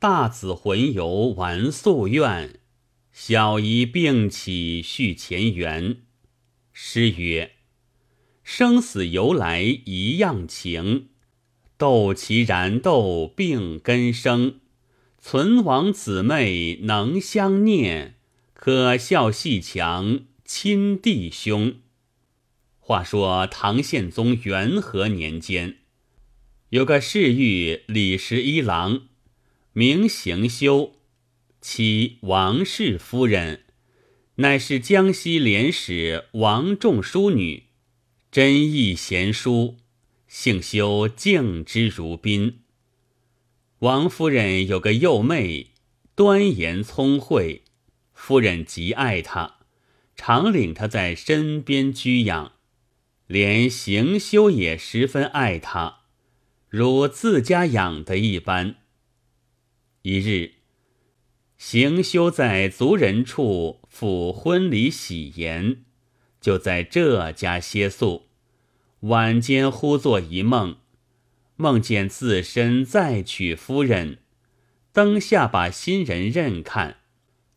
大子魂游完夙愿，小姨病起续前缘。诗曰：“生死由来一样情，斗其然斗并根生。存亡姊妹能相念，可笑戏强亲弟兄。”话说唐宪宗元和年间，有个侍御李十一郎，名行修，妻王氏夫人，乃是江西廉使王仲淑女，真义贤淑，性修敬之如宾。王夫人有个幼妹，端严聪慧，夫人极爱她，常领她在身边居养。连行修也十分爱她，如自家养的一般。一日，行修在族人处赴婚礼喜筵，就在这家歇宿。晚间忽作一梦，梦见自身再娶夫人，灯下把新人认看，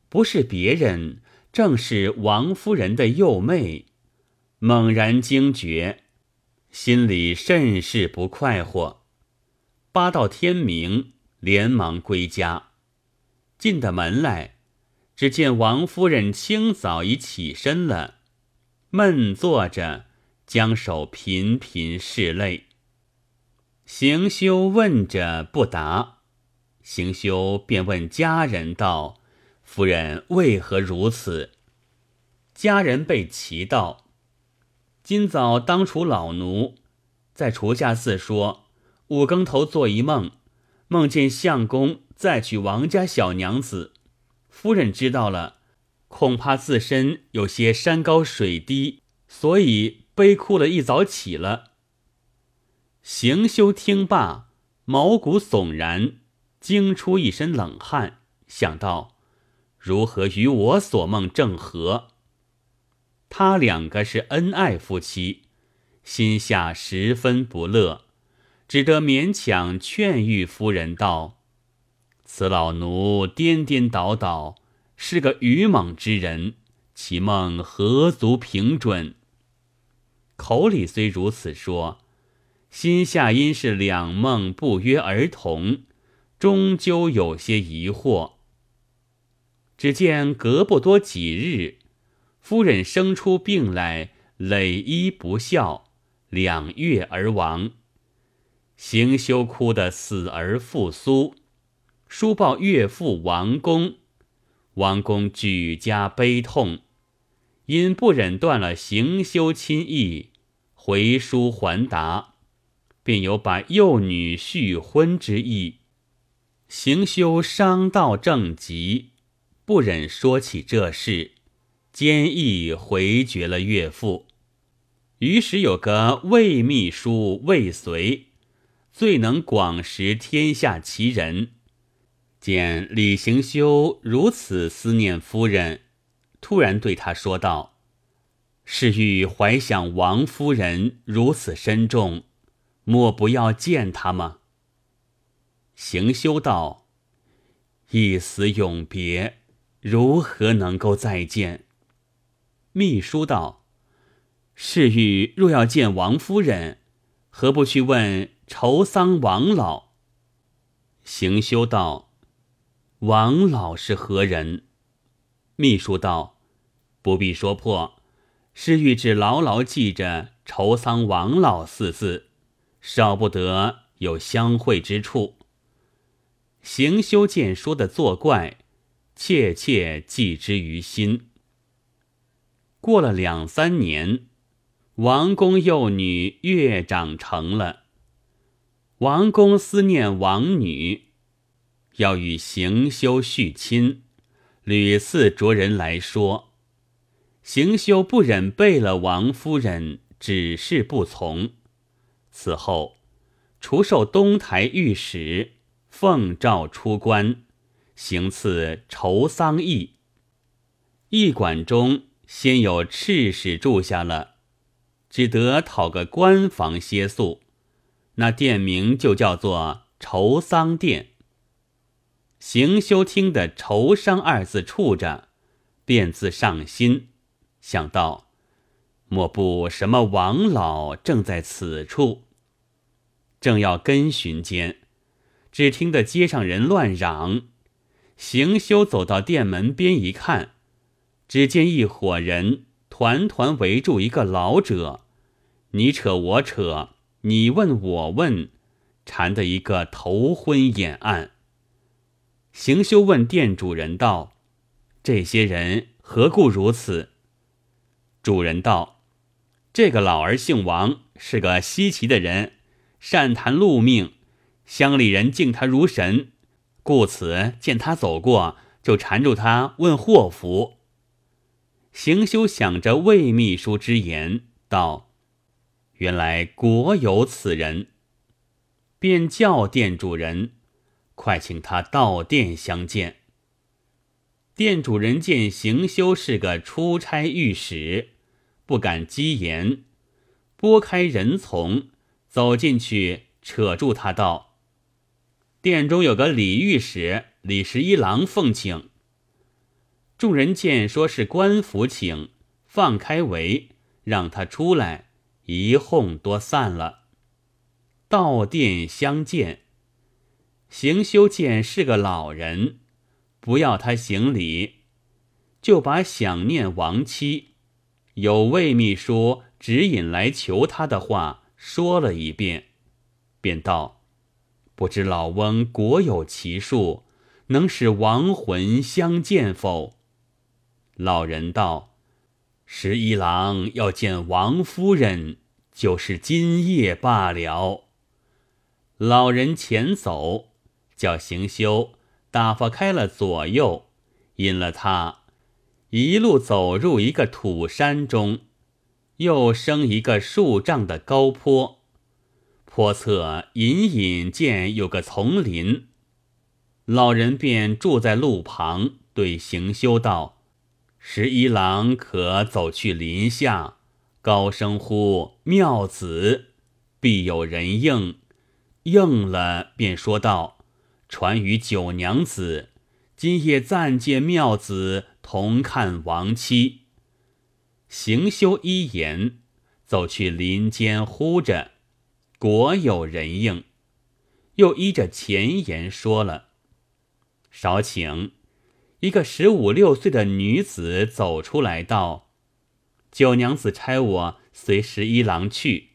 不是别人，正是王夫人的幼妹。猛然惊觉，心里甚是不快活。八到天明，连忙归家。进的门来，只见王夫人清早已起身了，闷坐着，将手频频拭泪。行修问着不答，行修便问家人道：“夫人为何如此？”家人被奇道。今早当除老奴在厨下寺说，五更头做一梦，梦见相公再娶王家小娘子。夫人知道了，恐怕自身有些山高水低，所以悲哭了一早起了。行修听罢，毛骨悚然，惊出一身冷汗，想到如何与我所梦正合。他两个是恩爱夫妻，心下十分不乐，只得勉强劝喻夫人道：“此老奴颠颠倒倒，是个愚莽之人，其梦何足凭准？”口里虽如此说，心下因是两梦不约而同，终究有些疑惑。只见隔不多几日。夫人生出病来，累医不效，两月而亡。行修哭得死而复苏，书报岳父王公，王公举家悲痛，因不忍断了行修亲意，回书还答，便有把幼女续婚之意。行修伤到正极，不忍说起这事。坚毅回绝了岳父，于是有个魏秘书魏随，最能广识天下奇人。见李行修如此思念夫人，突然对他说道：“是欲怀想王夫人如此深重，莫不要见他吗？”行修道：“一死永别，如何能够再见？”秘书道：“是欲若要见王夫人，何不去问愁丧王老？”行修道：“王老是何人？”秘书道：“不必说破，侍御只牢牢记着‘愁丧王老’四字，少不得有相会之处。”行修见说的作怪，切切记之于心。过了两三年，王公幼女越长成了。王公思念王女，要与行修续亲，屡次着人来说。行修不忍背了王夫人，只是不从。此后，除受东台御史，奉诏出关，行赐筹丧役。驿馆中。先有赤使住下了，只得讨个官房歇宿。那店名就叫做愁桑店。行修听得愁伤二字触着，便自上心，想到莫不什么王老正在此处，正要跟寻间，只听得街上人乱嚷。行修走到店门边一看，只见一伙人团团围住一个老者，你扯我扯，你问我问，缠得一个头昏眼暗。行修问店主人道：“这些人何故如此？”主人道：“这个老儿姓王，是个稀奇的人，善谈路命，乡里人敬他如神，故此见他走过，就缠住他问祸福。”行修想着魏秘书之言，道：“原来果有此人。”便叫店主人。快请他到店相见。店主人见行修是个出差御史，不敢激言，拨开人丛，走进去，扯住他道：“店中有个李御史李十一郎奉请。”众人见说是官府请，放开围，让他出来，一哄多散了。到店相见。行修见是个老人，不要他行礼，就把想念亡妻、有魏秘书指引来求他的话说了一遍，便道：“不知老翁果有奇术，能使亡魂相见否？”老人道：“十一郎要见王夫人，就是今夜罢了。”老人前走。叫行修打发开了左右，引了他一路走入一个土山中，又升一个数丈的高坡，坡侧隐隐见有个丛林。老人便住在路旁，对行修道：“十一郎可走去林下，高声呼妙子，必有人应。应了，便说道。”传与九娘子，今夜暂借妙子同看亡妻。行修一言，走去林间呼着，果有人应。又依着前言说了，少请一个十五六岁的女子走出来道：“九娘子差我随十一郎去。”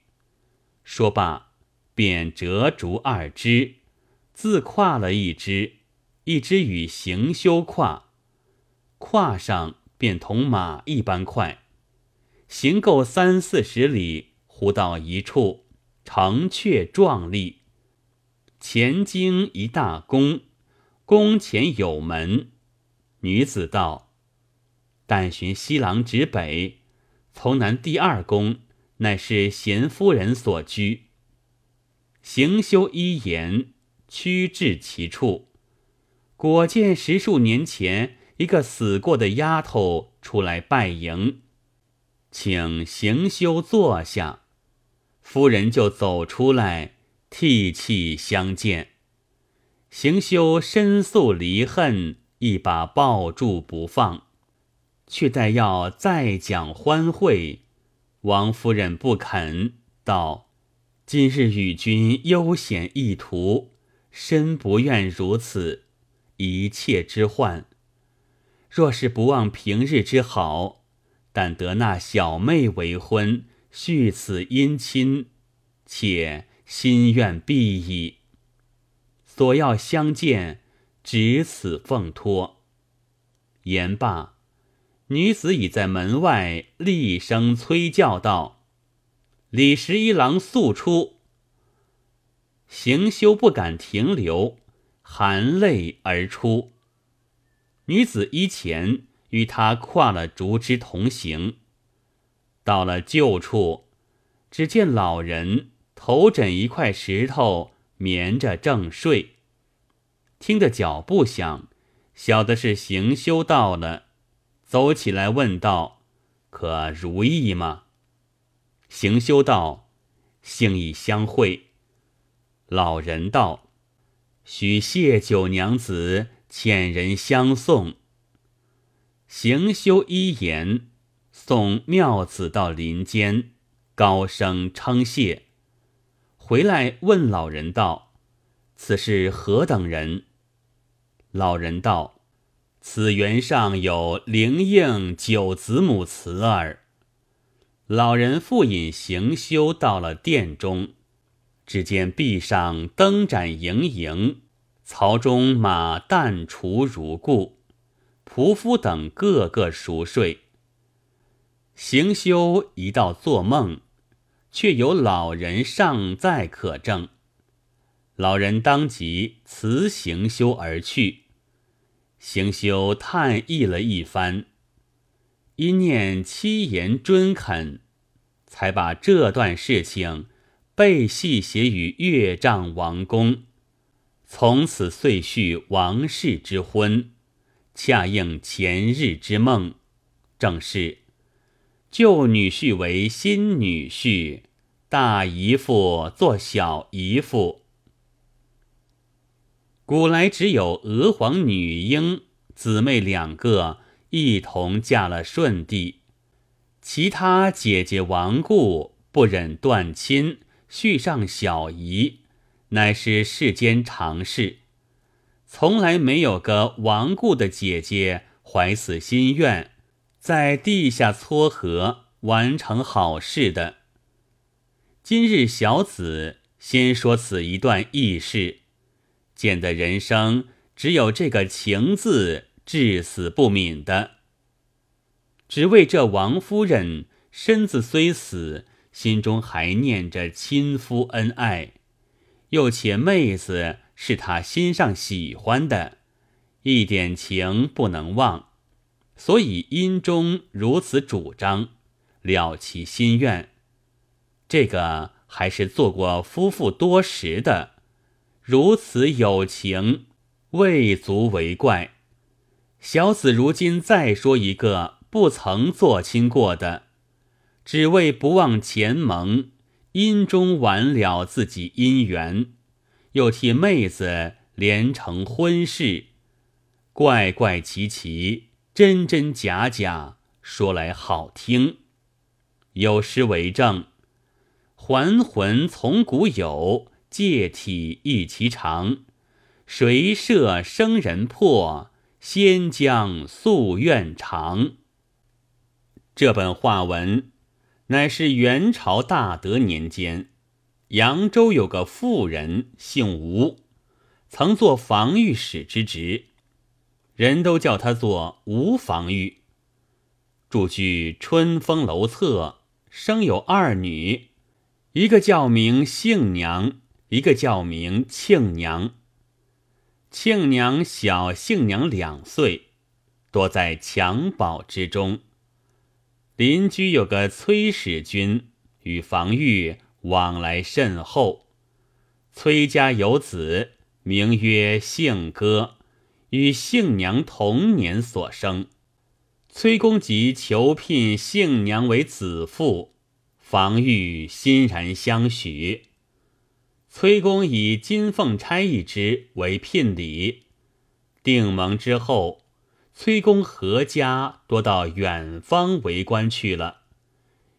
说罢，便折竹二枝。自跨了一枝，一枝与行修跨，跨上便同马一般快，行够三四十里，忽到一处，城阙壮丽，前经一大宫，宫前有门。女子道：“但寻西廊指北，从南第二宫，乃是贤夫人所居。”行修一言。趋至其处，果见十数年前一个死过的丫头出来拜迎，请行修坐下。夫人就走出来，涕泣相见。行修申诉离恨，一把抱住不放，却待要再讲欢会。王夫人不肯，道：“今日与君悠闲一途。”身不愿如此，一切之患。若是不忘平日之好，但得那小妹为婚，续此姻亲，且心愿毕矣。所要相见，只此奉托。言罢，女子已在门外厉声催叫道：“李十一郎速出！”行修不敢停留，含泪而出。女子依前，与他跨了竹枝同行。到了旧处，只见老人头枕一块石头，眠着正睡。听得脚步响，晓得是行修到了，走起来问道：“可如意吗？”行修道：“幸已相会。”老人道：“许谢九娘子遣人相送。行修一言，送妙子到林间，高声称谢。回来问老人道：“此是何等人？”老人道：“此园上有灵应九子母慈儿。”老人复引行修到了殿中，只见壁上灯盏盈盈，槽中马旦雏如故，仆夫等个个熟睡。行修一到做梦。却有老人尚在可证，老人当即辞行修而去。行修叹意了一番，因念七言尊恳，才把这段事情背细写于岳丈王宫。从此遂续王氏之婚，恰应前日之梦，正是。旧女婿为新女婿，大姨父做小姨父。古来只有娥皇女英姊妹两个一同嫁了舜帝，其他姐姐亡故不忍断亲，续上小姨，乃是世间常事。从来没有个亡故的姐姐怀死心愿。在地下撮合完成好事的。今日小子先说此一段轶事，见得人生只有这个情字，至死不泯的。只为这王夫人身子虽死，心中还念着亲夫恩爱，又且妹子是他心上喜欢的，一点情不能忘。所以阴中如此主张，了其心愿。这个还是做过夫妇多时的，如此有情，未足为怪。小子如今再说一个不曾做亲过的，只为不忘前盟，因中完了自己姻缘，又替妹子连成婚事，怪怪奇奇。真真假假，说来好听。有诗为证：“还魂从古有，借体异其长。谁设生人魄？先将夙愿偿。”这本画文乃是元朝大德年间，扬州有个妇人姓吴，曾做防御使之职。人都叫他做吴防御。住居春风楼侧，生有二女，一个叫名杏娘，一个叫名庆娘。庆娘小杏娘两岁，多在襁褓之中。邻居有个崔使君，与防御往来甚厚。崔家有子，名曰杏哥。与杏娘同年所生，崔公即求聘杏娘为子妇，防御欣然相许。崔公以金凤钗一只为聘礼。定盟之后，崔公阖家多到远方为官去了，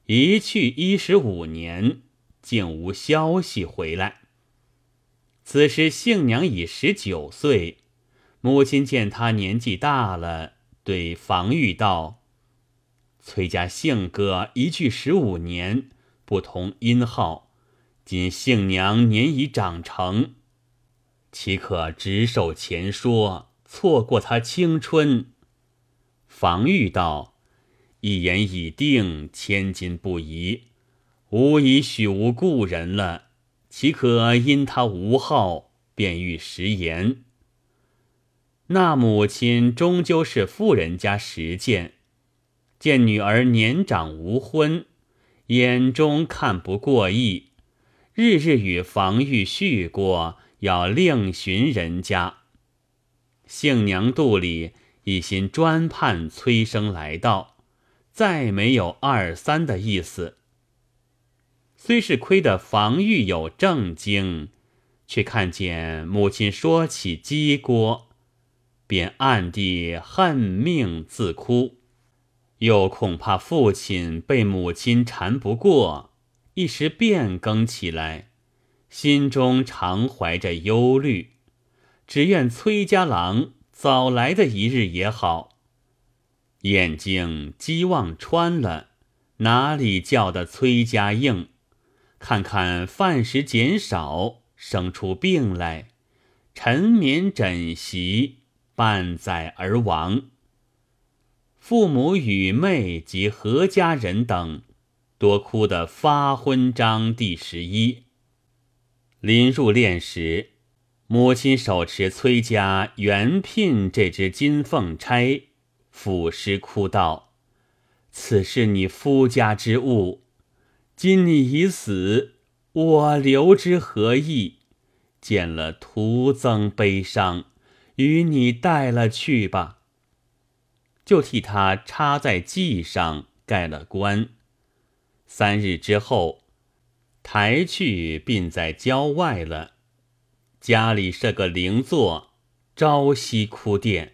一去一十五年，竟无消息回来。此时杏娘已十九岁。母亲见他年纪大了，对防御道：“崔家杏哥一去十五年，不同音号。今杏娘年已长成，岂可执手前说，错过他青春？”防御道：“一言已定，千金不移。吾已许无故人了，岂可因他无号，便欲食言？”那母亲终究是富人家实践，见女儿年长无婚，眼中看不过意，日日与防御叙过，要另寻人家。杏娘肚里一心专盼催生来到，再没有二三的意思。虽是亏得防御有正经，却看见母亲说起鸡锅。便暗地恨命自哭。又恐怕父亲被母亲缠不过，一时变更起来，心中常怀着忧虑，只愿崔家郎早来的一日也好。眼睛饥望穿了，哪里叫得崔家应？看看饭食减少，生出病来，沉眠枕席，半载而亡。父母与妹及何家人等，多哭得发昏章第十一。临入殓时，母亲手持崔家原聘这只金凤钗。抚尸哭道：“此是你夫家之物，今你已死，我留之何益？见了徒增悲伤，与你带了去吧。”就替他插在髻上，盖了棺。三日之后，抬去并在郊外了。家里设个灵座，朝夕哭奠。